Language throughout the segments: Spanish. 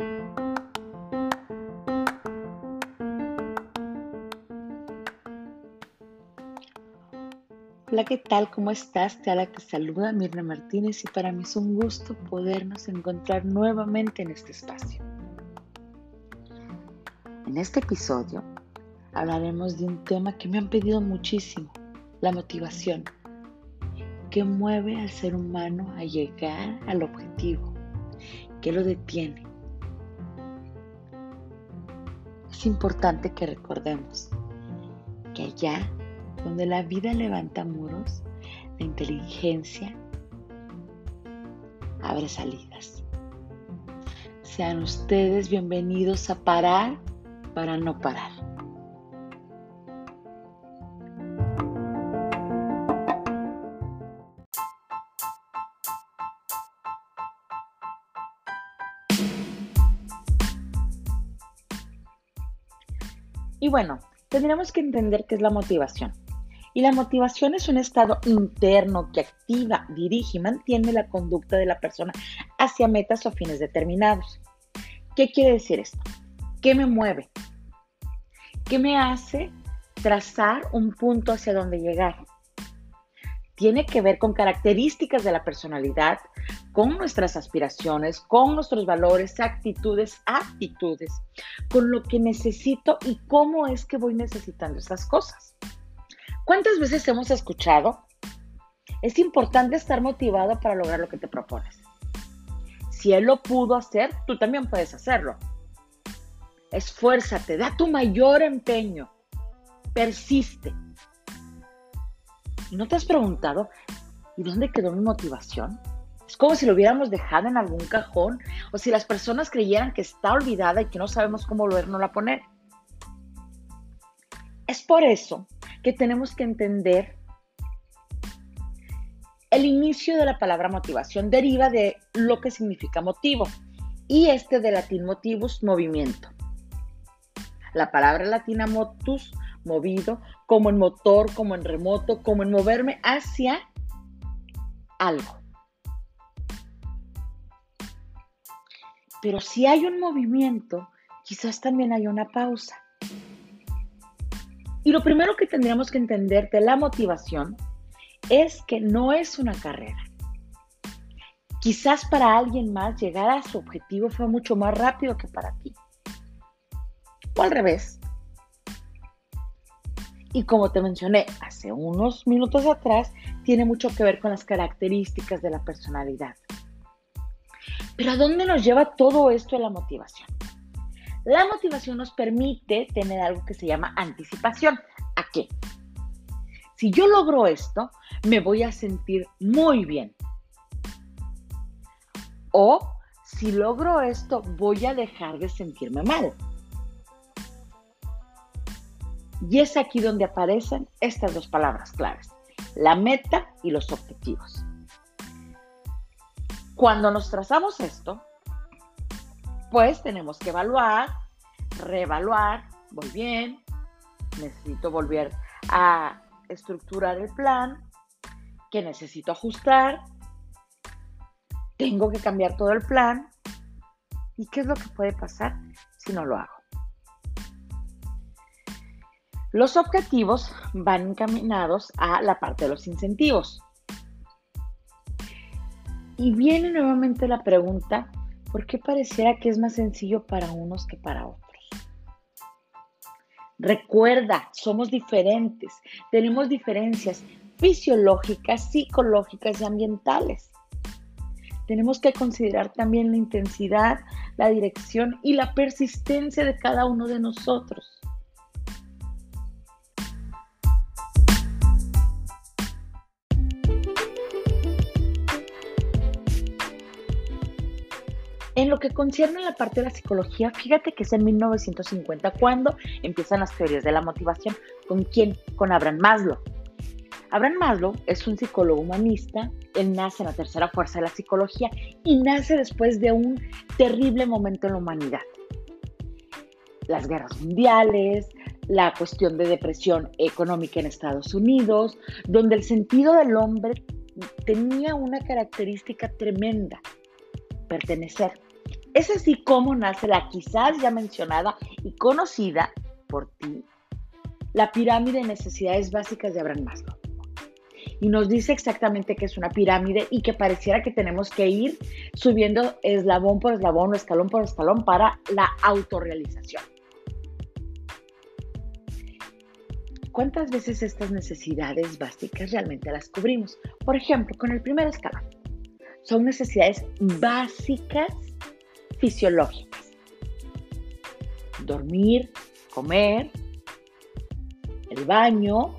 Hola, ¿qué tal? ¿Cómo estás? Te, te saluda Mirna Martínez y para mí es un gusto podernos encontrar nuevamente en este espacio. En este episodio hablaremos de un tema que me han pedido muchísimo, la motivación, que mueve al ser humano a llegar al objetivo, que lo detiene. Es importante que recordemos que allá donde la vida levanta muros, la inteligencia abre salidas. Sean ustedes bienvenidos a parar para no parar. Y bueno, tendríamos que entender qué es la motivación. Y la motivación es un estado interno que activa, dirige y mantiene la conducta de la persona hacia metas o fines determinados. ¿Qué quiere decir esto? ¿Qué me mueve? ¿Qué me hace trazar un punto hacia donde llegar? Tiene que ver con características de la personalidad, con nuestras aspiraciones, con nuestros valores, actitudes, actitudes, con lo que necesito y cómo es que voy necesitando esas cosas. ¿Cuántas veces hemos escuchado? Es importante estar motivado para lograr lo que te propones. Si él lo pudo hacer, tú también puedes hacerlo. Esfuérzate, da tu mayor empeño, persiste. ¿Y no te has preguntado, ¿y dónde quedó mi motivación? Es como si lo hubiéramos dejado en algún cajón o si las personas creyeran que está olvidada y que no sabemos cómo volvernos a poner. Es por eso que tenemos que entender el inicio de la palabra motivación deriva de lo que significa motivo y este de latín motivus, movimiento. La palabra latina motus, movido, como en motor, como en remoto, como en moverme hacia algo. Pero si hay un movimiento, quizás también hay una pausa. Y lo primero que tendríamos que entender de la motivación es que no es una carrera. Quizás para alguien más llegar a su objetivo fue mucho más rápido que para ti. O al revés. Y como te mencioné hace unos minutos atrás, tiene mucho que ver con las características de la personalidad. Pero ¿a dónde nos lleva todo esto de la motivación? La motivación nos permite tener algo que se llama anticipación. ¿A qué? Si yo logro esto, me voy a sentir muy bien. O si logro esto, voy a dejar de sentirme mal. Y es aquí donde aparecen estas dos palabras claves, la meta y los objetivos. Cuando nos trazamos esto, pues tenemos que evaluar, reevaluar, voy bien, necesito volver a estructurar el plan, que necesito ajustar, tengo que cambiar todo el plan y qué es lo que puede pasar si no lo hago. Los objetivos van encaminados a la parte de los incentivos. Y viene nuevamente la pregunta, ¿por qué pareciera que es más sencillo para unos que para otros? Recuerda, somos diferentes, tenemos diferencias fisiológicas, psicológicas y ambientales. Tenemos que considerar también la intensidad, la dirección y la persistencia de cada uno de nosotros. En lo que concierne a la parte de la psicología, fíjate que es en 1950 cuando empiezan las teorías de la motivación. ¿Con quién? Con Abraham Maslow. Abraham Maslow es un psicólogo humanista, él nace en la tercera fuerza de la psicología y nace después de un terrible momento en la humanidad. Las guerras mundiales, la cuestión de depresión económica en Estados Unidos, donde el sentido del hombre tenía una característica tremenda, pertenecer Es así como nace la quizás ya mencionada y conocida por ti, la pirámide de necesidades básicas de Abraham Maslow. Y nos dice exactamente que es una pirámide y que pareciera que tenemos que ir subiendo eslabón por eslabón o escalón por escalón para la autorrealización. ¿Cuántas veces estas necesidades básicas realmente las cubrimos? Por ejemplo, con el primer escalón. Son necesidades básicas fisiológicas. Dormir, comer, el baño,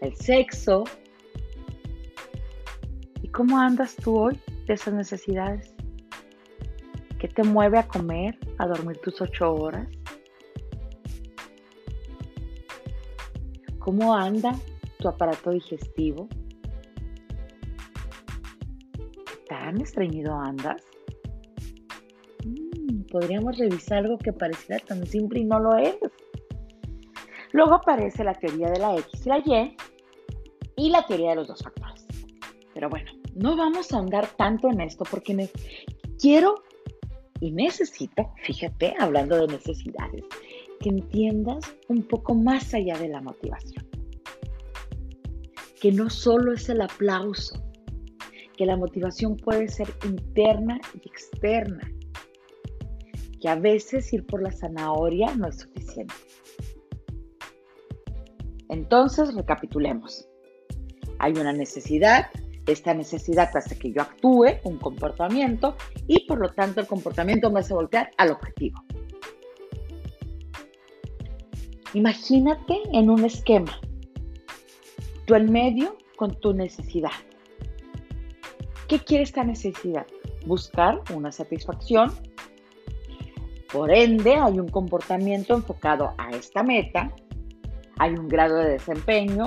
el sexo. ¿Y cómo andas tú hoy de esas necesidades? ¿Qué te mueve a comer, a dormir tus ocho horas? ¿Cómo anda tu aparato digestivo? ¿Tan estreñido andas? Podríamos revisar algo que pareciera tan simple y no lo es. Luego aparece la teoría de la X y la Y y la teoría de los dos factores. Pero bueno, no vamos a andar tanto en esto porque quiero y necesito, fíjate, hablando de necesidades, que entiendas un poco más allá de la motivación. Que no solo es el aplauso, que la motivación puede ser interna y externa, que a veces ir por la zanahoria no es suficiente. Entonces, recapitulemos. Hay una necesidad, esta necesidad hace que yo actúe un comportamiento y por lo tanto el comportamiento me hace voltear al objetivo. Imagínate en un esquema, tú en medio con tu necesidad. ¿Qué quiere esta necesidad? Buscar una satisfacción. Por ende, hay un comportamiento enfocado a esta meta, hay un grado de desempeño.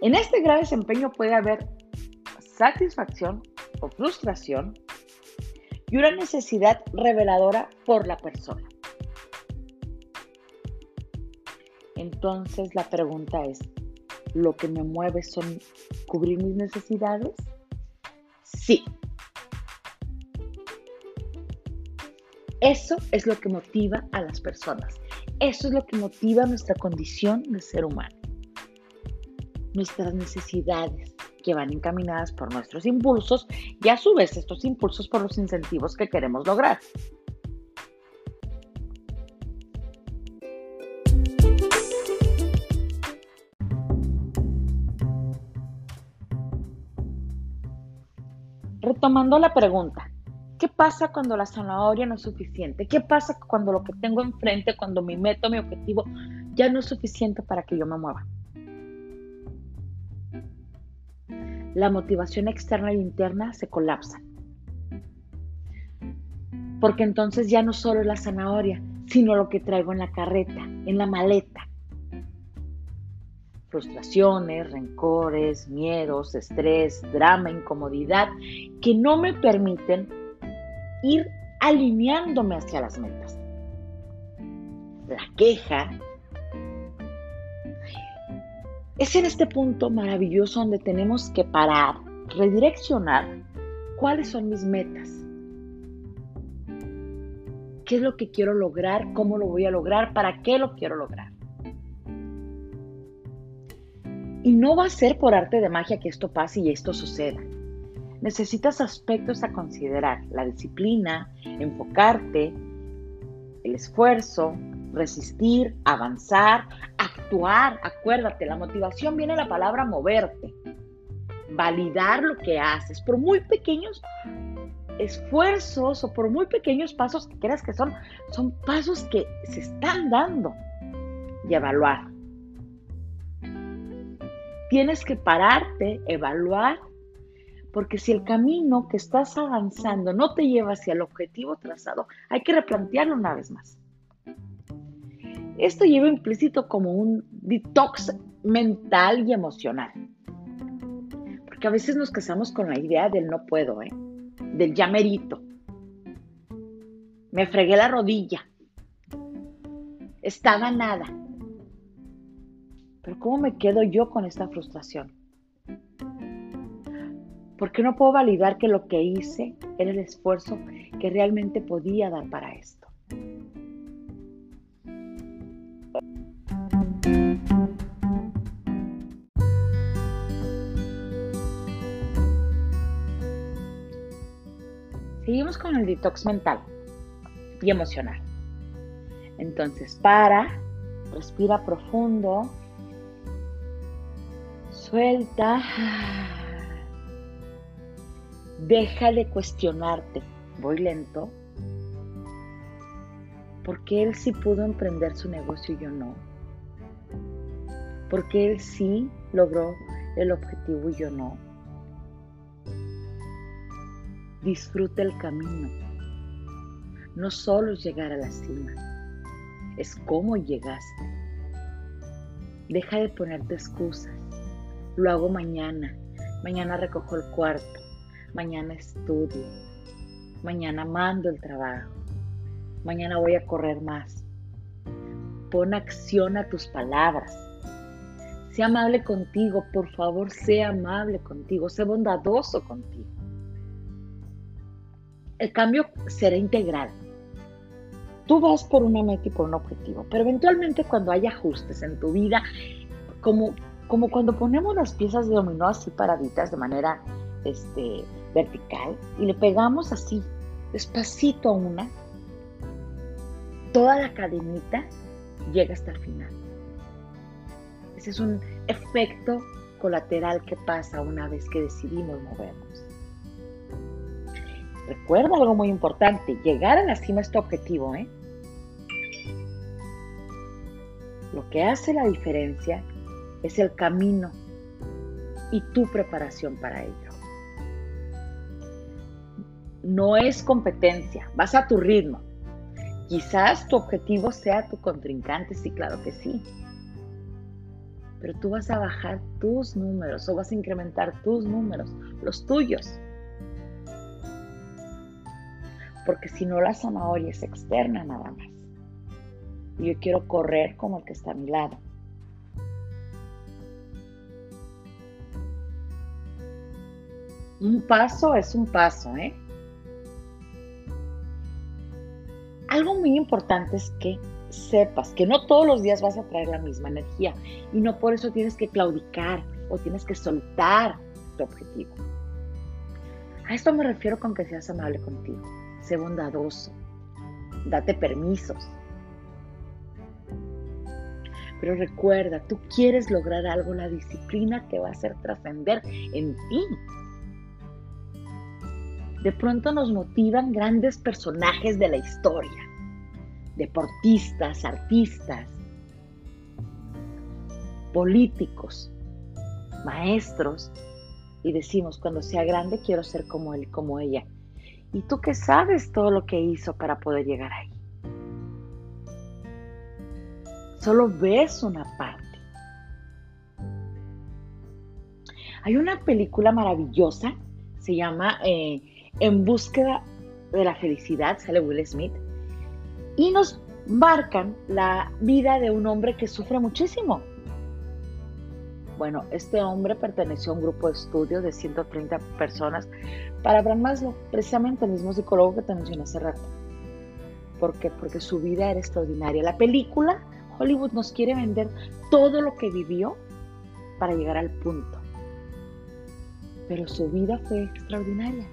En este grado de desempeño puede haber satisfacción o frustración y una necesidad reveladora por la persona. Entonces la pregunta es, ¿lo que me mueve son cubrir mis necesidades? Sí. Eso es lo que motiva a las personas. Eso es lo que motiva nuestra condición de ser humano. Nuestras necesidades que van encaminadas por nuestros impulsos y a su vez estos impulsos por los incentivos que queremos lograr. Retomando la pregunta, ¿qué pasa cuando la zanahoria no es suficiente? ¿Qué pasa cuando lo que tengo enfrente, cuando mi meta, mi objetivo ya no es suficiente para que yo me mueva? La motivación externa e interna se colapsan. Porque entonces ya no solo es la zanahoria, sino lo que traigo en la carreta, en la maleta frustraciones, rencores, miedos, estrés, drama, incomodidad, que no me permiten ir alineándome hacia las metas. La queja es en este punto maravilloso donde tenemos que parar, redireccionar cuáles son mis metas. ¿Qué es lo que quiero lograr? ¿Cómo lo voy a lograr? ¿Para qué lo quiero lograr? Y no va a ser por arte de magia que esto pase y esto suceda. Necesitas aspectos a considerar, la disciplina, enfocarte, el esfuerzo, resistir, avanzar, actuar. Acuérdate, la motivación viene la palabra moverte, validar lo que haces, por muy pequeños esfuerzos o por muy pequeños pasos que creas que son, son pasos que se están dando y evaluar. Tienes que pararte, evaluar, porque si el camino que estás avanzando no te lleva hacia el objetivo trazado, hay que replantearlo una vez más. Esto lleva implícito como un detox mental y emocional. Porque a veces nos casamos con la idea del no puedo, ¿eh? del ya merito. Me fregué la rodilla. Estaba nada. Pero ¿cómo me quedo yo con esta frustración? ¿Por qué no puedo validar que lo que hice era el esfuerzo que realmente podía dar para esto. Seguimos con el detox mental y emocional. Entonces, para, respira profundo, suelta, deja de cuestionarte. Voy lento. Porque él sí pudo emprender su negocio y yo no? Porque él sí logró el objetivo y yo no? Disfruta el camino. No solo es llegar a la cima es cómo llegaste. Deja de ponerte excusas. Lo hago mañana. Mañana recojo el cuarto. Mañana estudio. Mañana mando el trabajo. Mañana voy a correr más. Pon acción a tus palabras. Sé amable contigo, por favor, sé amable contigo, sé bondadoso contigo. El cambio será integral tú vas por una meta y por un objetivo, pero eventualmente cuando hay ajustes en tu vida, como, como cuando ponemos las piezas de dominó así paraditas de manera este, vertical y le pegamos así, despacito a una, toda la cadenita llega hasta el final. Ese es un efecto colateral que pasa una vez que decidimos movernos. Recuerda algo muy importante, llegar a la cima es tu objetivo, ¿eh? Lo que hace la diferencia es el camino y tu preparación para ello. No es competencia, vas a tu ritmo. Quizás tu objetivo sea tu contrincante, sí, claro que sí. Pero tú vas a bajar tus números o vas a incrementar tus números, los tuyos. Porque si no, la zanahoria es externa nada más y yo quiero correr como el que está a mi lado. Un paso es un paso, ¿eh? Algo muy importante es que sepas que no todos los días vas a traer la misma energía y no por eso tienes que claudicar o tienes que soltar tu objetivo. A esto me refiero con que seas amable contigo, sé bondadoso, date permisos, pero recuerda, tú quieres lograr algo, la disciplina te va a hacer trascender en ti. De pronto nos motivan grandes personajes de la historia, deportistas, artistas, políticos, maestros, y decimos, cuando sea grande quiero ser como él, como ella. ¿Y tú qué sabes todo lo que hizo para poder llegar ahí? Solo ves una parte. Hay una película maravillosa, se llama eh, En búsqueda de la felicidad, sale Will Smith, y nos marcan la vida de un hombre que sufre muchísimo. Bueno, este hombre perteneció a un grupo de estudio de 130 personas para Abraham Maslow, precisamente el mismo psicólogo que te mencioné hace rato. ¿Por qué? Porque su vida era extraordinaria. La película Hollywood nos quiere vender todo lo que vivió para llegar al punto. Pero su vida fue extraordinaria.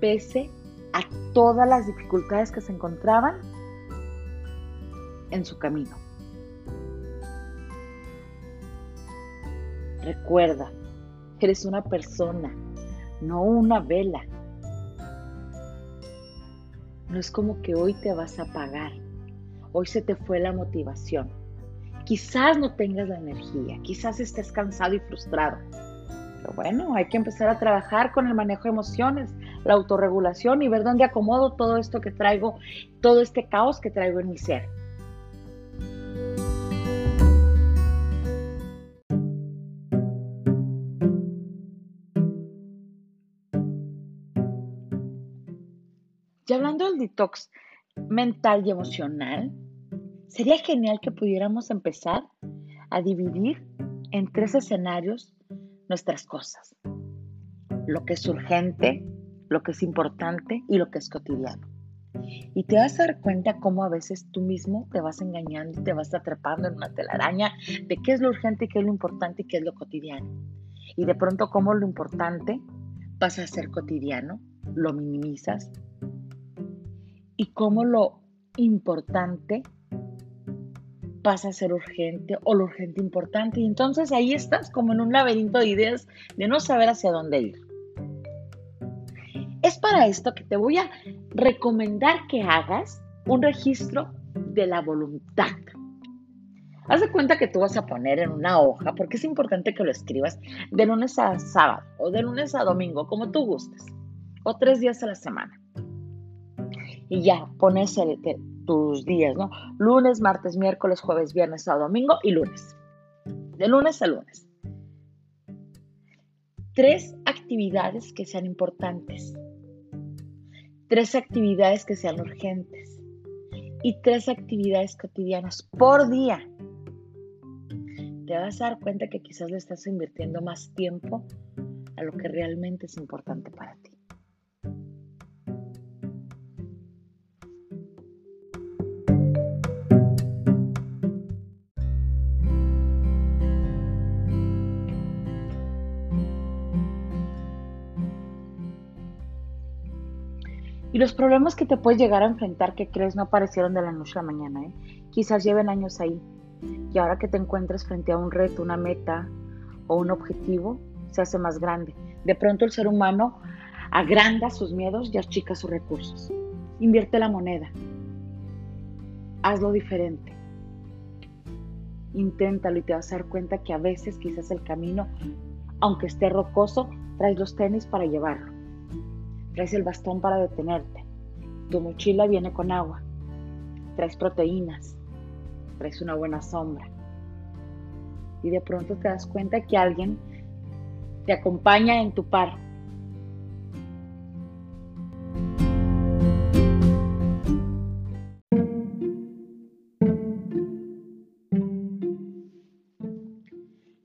Pese a todas las dificultades que se encontraban en su camino. Recuerda, eres una persona, no una vela. No es como que hoy te vas a apagar hoy se te fue la motivación. Quizás no tengas la energía, quizás estés cansado y frustrado. Pero bueno, hay que empezar a trabajar con el manejo de emociones, la autorregulación y ver dónde acomodo todo esto que traigo, todo este caos que traigo en mi ser. Y hablando del detox, mental y emocional, sería genial que pudiéramos empezar a dividir en tres escenarios nuestras cosas. Lo que es urgente, lo que es importante y lo que es cotidiano. Y te vas a dar cuenta cómo a veces tú mismo te vas engañando y te vas atrapando en una telaraña de qué es lo urgente y qué es lo importante y qué es lo cotidiano. Y de pronto cómo lo importante pasa a ser cotidiano, lo minimizas. Y cómo lo importante pasa a ser urgente o lo urgente importante. Y entonces ahí estás como en un laberinto de ideas de no saber hacia dónde ir. Para esto que te voy a recomendar que hagas un registro de la voluntad. Haz de cuenta que tú vas a poner en una hoja, porque es importante que lo escribas de lunes a sábado o de lunes a domingo, como tú gustes, o tres días a la semana. Y ya pones el, tus días, ¿no? Lunes, martes, miércoles, jueves, viernes, sábado, domingo y lunes. De lunes a lunes. Tres actividades que sean importantes. Tres actividades que sean urgentes. Y tres actividades cotidianas por día. Te vas a dar cuenta que quizás le estás invirtiendo más tiempo a lo que realmente es importante para ti. Y los problemas que te puedes llegar a enfrentar que crees no aparecieron de la noche a la mañana, ¿eh? quizás lleven años ahí. Y ahora que te encuentres frente a un reto, una meta o un objetivo, se hace más grande. De pronto el ser humano agranda sus miedos y achica sus recursos. Invierte la moneda. Hazlo diferente. Inténtalo y te vas a dar cuenta que a veces quizás el camino, aunque esté rocoso, traes los tenis para llevarlo Traes el bastón para detenerte. Tu mochila viene con agua. Traes proteínas. Traes una buena sombra. Y de pronto te das cuenta que alguien te acompaña en tu par.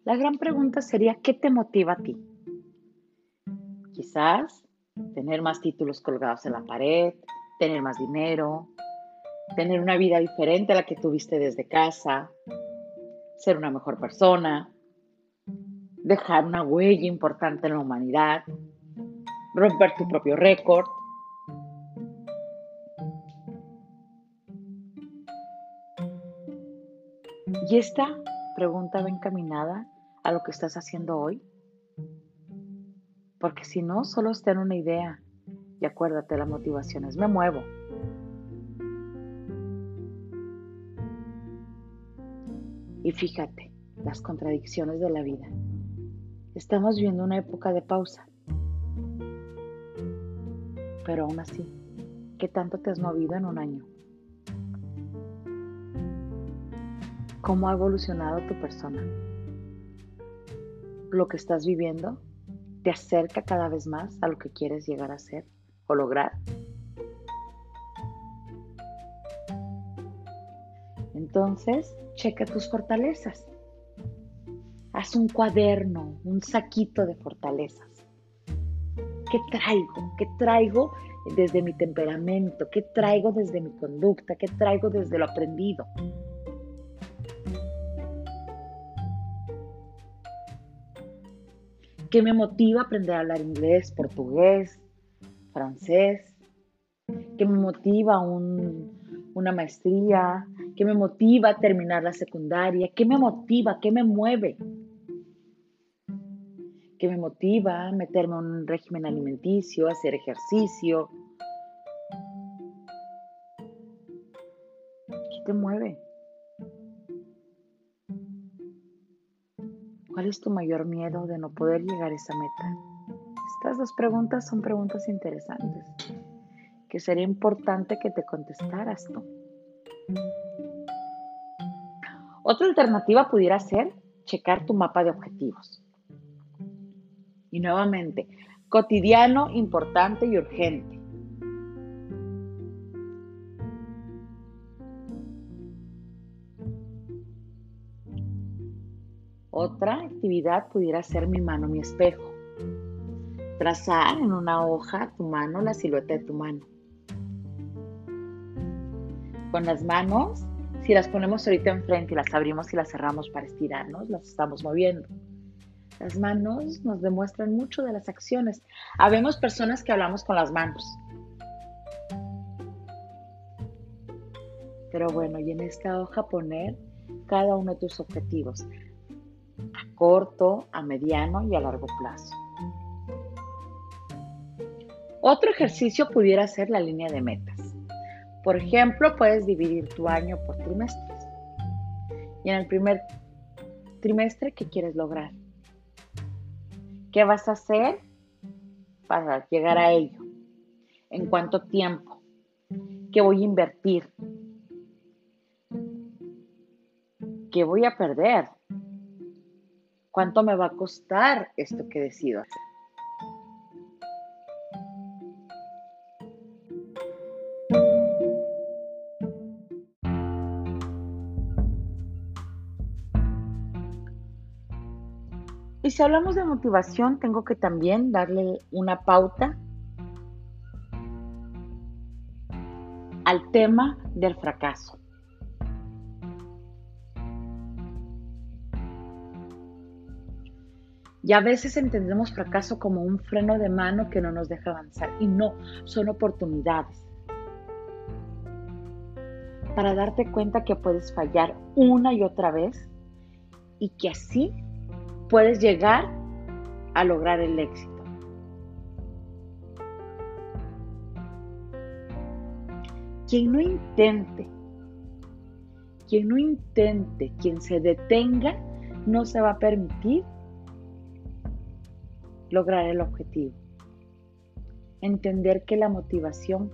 La gran pregunta sería, ¿qué te motiva a ti? Quizás tener más títulos colgados en la pared, tener más dinero, tener una vida diferente a la que tuviste desde casa, ser una mejor persona, dejar una huella importante en la humanidad, romper tu propio récord. Y esta pregunta va encaminada a lo que estás haciendo hoy porque si no, solo está en una idea. Y acuérdate, la motivación es me muevo. Y fíjate, las contradicciones de la vida. Estamos viendo una época de pausa. Pero aún así, ¿qué tanto te has movido en un año? ¿Cómo ha evolucionado tu persona? ¿Lo que estás viviendo te acerca cada vez más a lo que quieres llegar a ser o lograr. Entonces, checa tus fortalezas. Haz un cuaderno, un saquito de fortalezas. ¿Qué traigo? ¿Qué traigo desde mi temperamento? ¿Qué traigo desde mi conducta? ¿Qué traigo desde lo aprendido? ¿Qué me motiva aprender a hablar inglés, portugués, francés? ¿Qué me motiva una maestría? ¿Qué me motiva terminar la secundaria? ¿Qué me motiva? ¿Qué me mueve? ¿Qué me motiva meterme en un régimen alimenticio, hacer ejercicio? ¿Qué te mueve? ¿Cuál es tu mayor miedo de no poder llegar a esa meta? Estas dos preguntas son preguntas interesantes que sería importante que te contestaras tú. Otra alternativa pudiera ser checar tu mapa de objetivos. Y nuevamente, cotidiano, importante y urgente. Otra actividad pudiera ser mi mano, mi espejo. Trazar en una hoja tu mano, la silueta de tu mano. Con las manos, si las ponemos ahorita enfrente y las abrimos y las cerramos para estirarnos, las estamos moviendo. Las manos nos demuestran mucho de las acciones. Habemos personas que hablamos con las manos. Pero bueno, y en esta hoja poner cada uno de tus objetivos corto, a mediano y a largo plazo. Otro ejercicio pudiera ser la línea de metas. Por ejemplo, puedes dividir tu año por trimestres. Y en el primer trimestre, ¿qué quieres lograr? ¿Qué vas a hacer para llegar a ello? ¿En cuánto tiempo? ¿Qué voy a invertir? ¿Qué voy a perder? ¿Cuánto me va a costar esto que decido hacer? Y si hablamos de motivación, tengo que también darle una pauta al tema del fracaso. Y a veces entendemos fracaso como un freno de mano que no nos deja avanzar. Y no, son oportunidades. Para darte cuenta que puedes fallar una y otra vez y que así puedes llegar a lograr el éxito. Quien no intente, quien no intente, quien se detenga, no se va a permitir lograr el objetivo. Entender que la motivación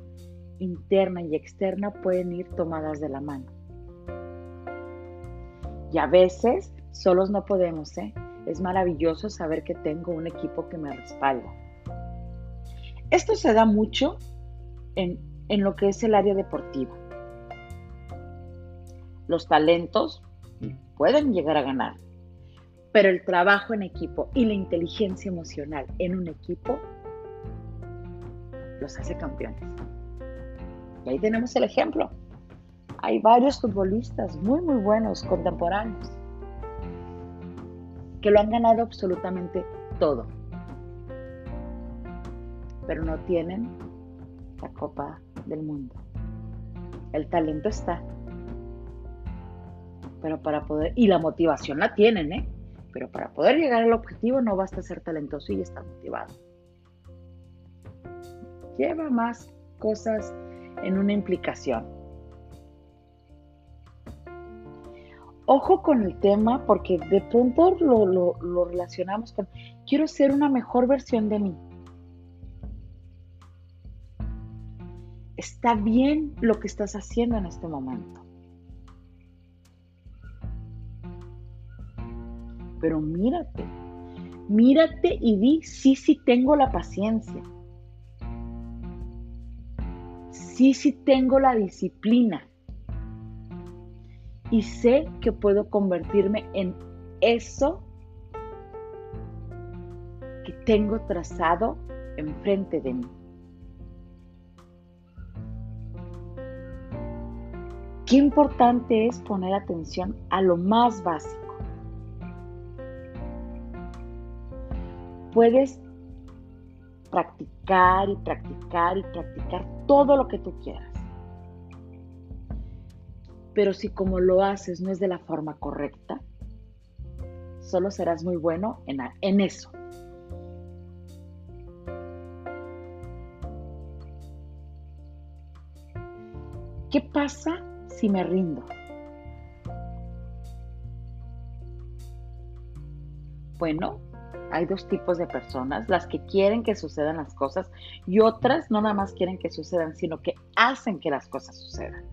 interna y externa pueden ir tomadas de la mano. Y a veces solos no podemos, ¿eh? Es maravilloso saber que tengo un equipo que me respalda. Esto se da mucho en, en lo que es el área deportiva. Los talentos pueden llegar a ganar, pero el trabajo en equipo y la inteligencia emocional en un equipo los hace campeones. Y ahí tenemos el ejemplo. Hay varios futbolistas muy, muy buenos, contemporáneos, que lo han ganado absolutamente todo, pero no tienen la Copa del Mundo. El talento está, pero para poder, y la motivación la tienen, ¿eh? Pero para poder llegar al objetivo no basta ser talentoso y estar motivado. Lleva más cosas en una implicación. Ojo con el tema porque de pronto lo, relacionamos con quiero ser una mejor versión de mí. Está bien lo que estás haciendo en este momento. Pero mírate, mírate y di, sí, sí tengo la paciencia, sí, sí tengo la disciplina y sé que puedo convertirme en eso que tengo trazado enfrente de mí. Qué importante es poner atención a lo más básico. Puedes practicar y practicar y practicar todo lo que tú quieras. Pero si como lo haces no es de la forma correcta, solo serás muy bueno en, en eso. ¿Qué pasa si me rindo? Bueno, hay dos tipos de personas, las que quieren que sucedan las cosas y otras no nada más quieren que sucedan, sino que hacen que las cosas sucedan.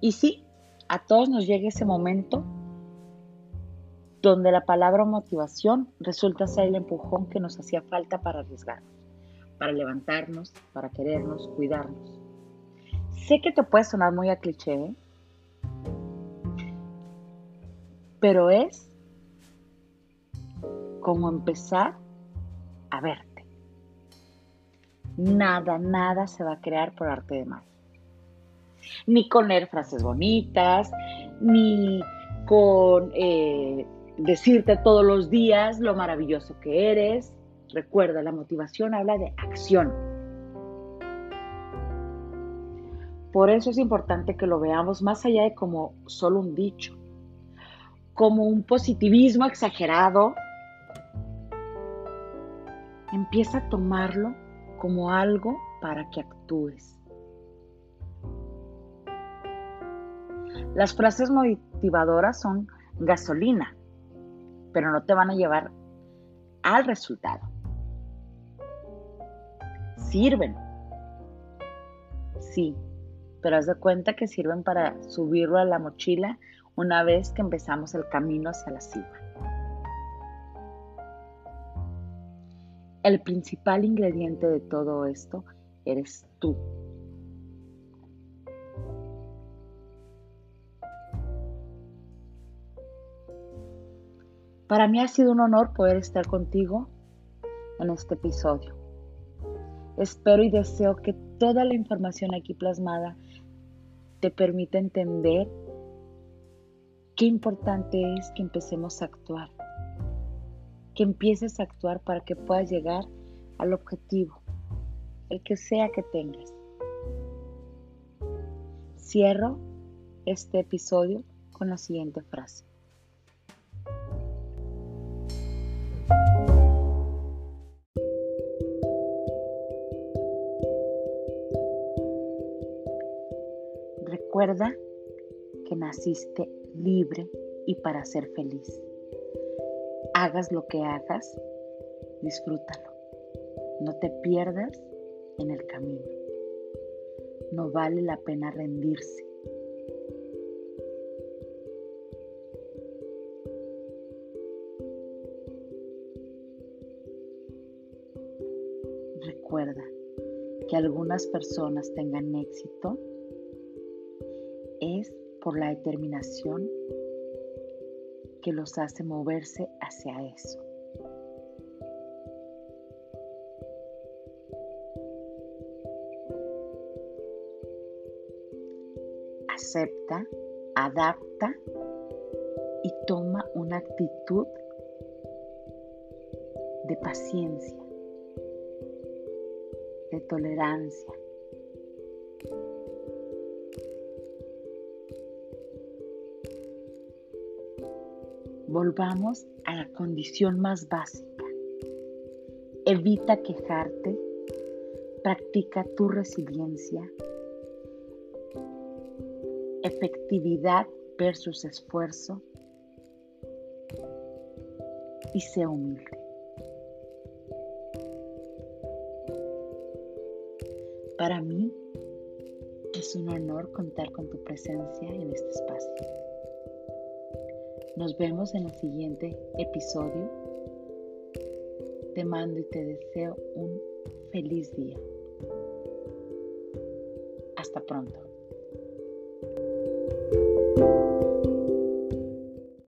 Y sí, a todos nos llega ese momento donde la palabra motivación resulta ser el empujón que nos hacía falta para arriesgarnos, para levantarnos, para querernos, cuidarnos. Sé que te puede sonar muy a cliché, ¿eh? pero es como empezar a verte. Nada, nada se va a crear por arte de magia. Ni con leer frases bonitas, ni con eh, decirte todos los días lo maravilloso que eres. Recuerda, la motivación habla de acción. Por eso es importante que lo veamos más allá de como solo un dicho, como un positivismo exagerado. Empieza a tomarlo como algo para que actúes. Las frases motivadoras son gasolina pero no te van a llevar al resultado. Sirven. Sí, pero haz de cuenta que sirven para subirlo a la mochila una vez que empezamos el camino hacia la cima. El principal ingrediente de todo esto eres tú. Para mí ha sido un honor poder estar contigo en este episodio. Espero y deseo que toda la información aquí plasmada te permita entender qué importante es que empecemos a actuar, que empieces a actuar para que puedas llegar al objetivo, el que sea que tengas. Cierro este episodio con la siguiente frase. Recuerda que naciste libre y para ser feliz. Hagas lo que hagas, disfrútalo. No te pierdas en el camino. No vale la pena rendirse. Recuerda que algunas personas tengan éxito es por la determinación que los hace moverse hacia eso. Acepta, adapta y toma una actitud de paciencia, de tolerancia, Volvamos a la condición más básica. Evita quejarte, practica tu resiliencia, efectividad versus esfuerzo y sé humilde. Para mí es un honor contar con tu presencia en este espacio. Nos vemos en el siguiente episodio. Te mando y te deseo un feliz día. Hasta pronto.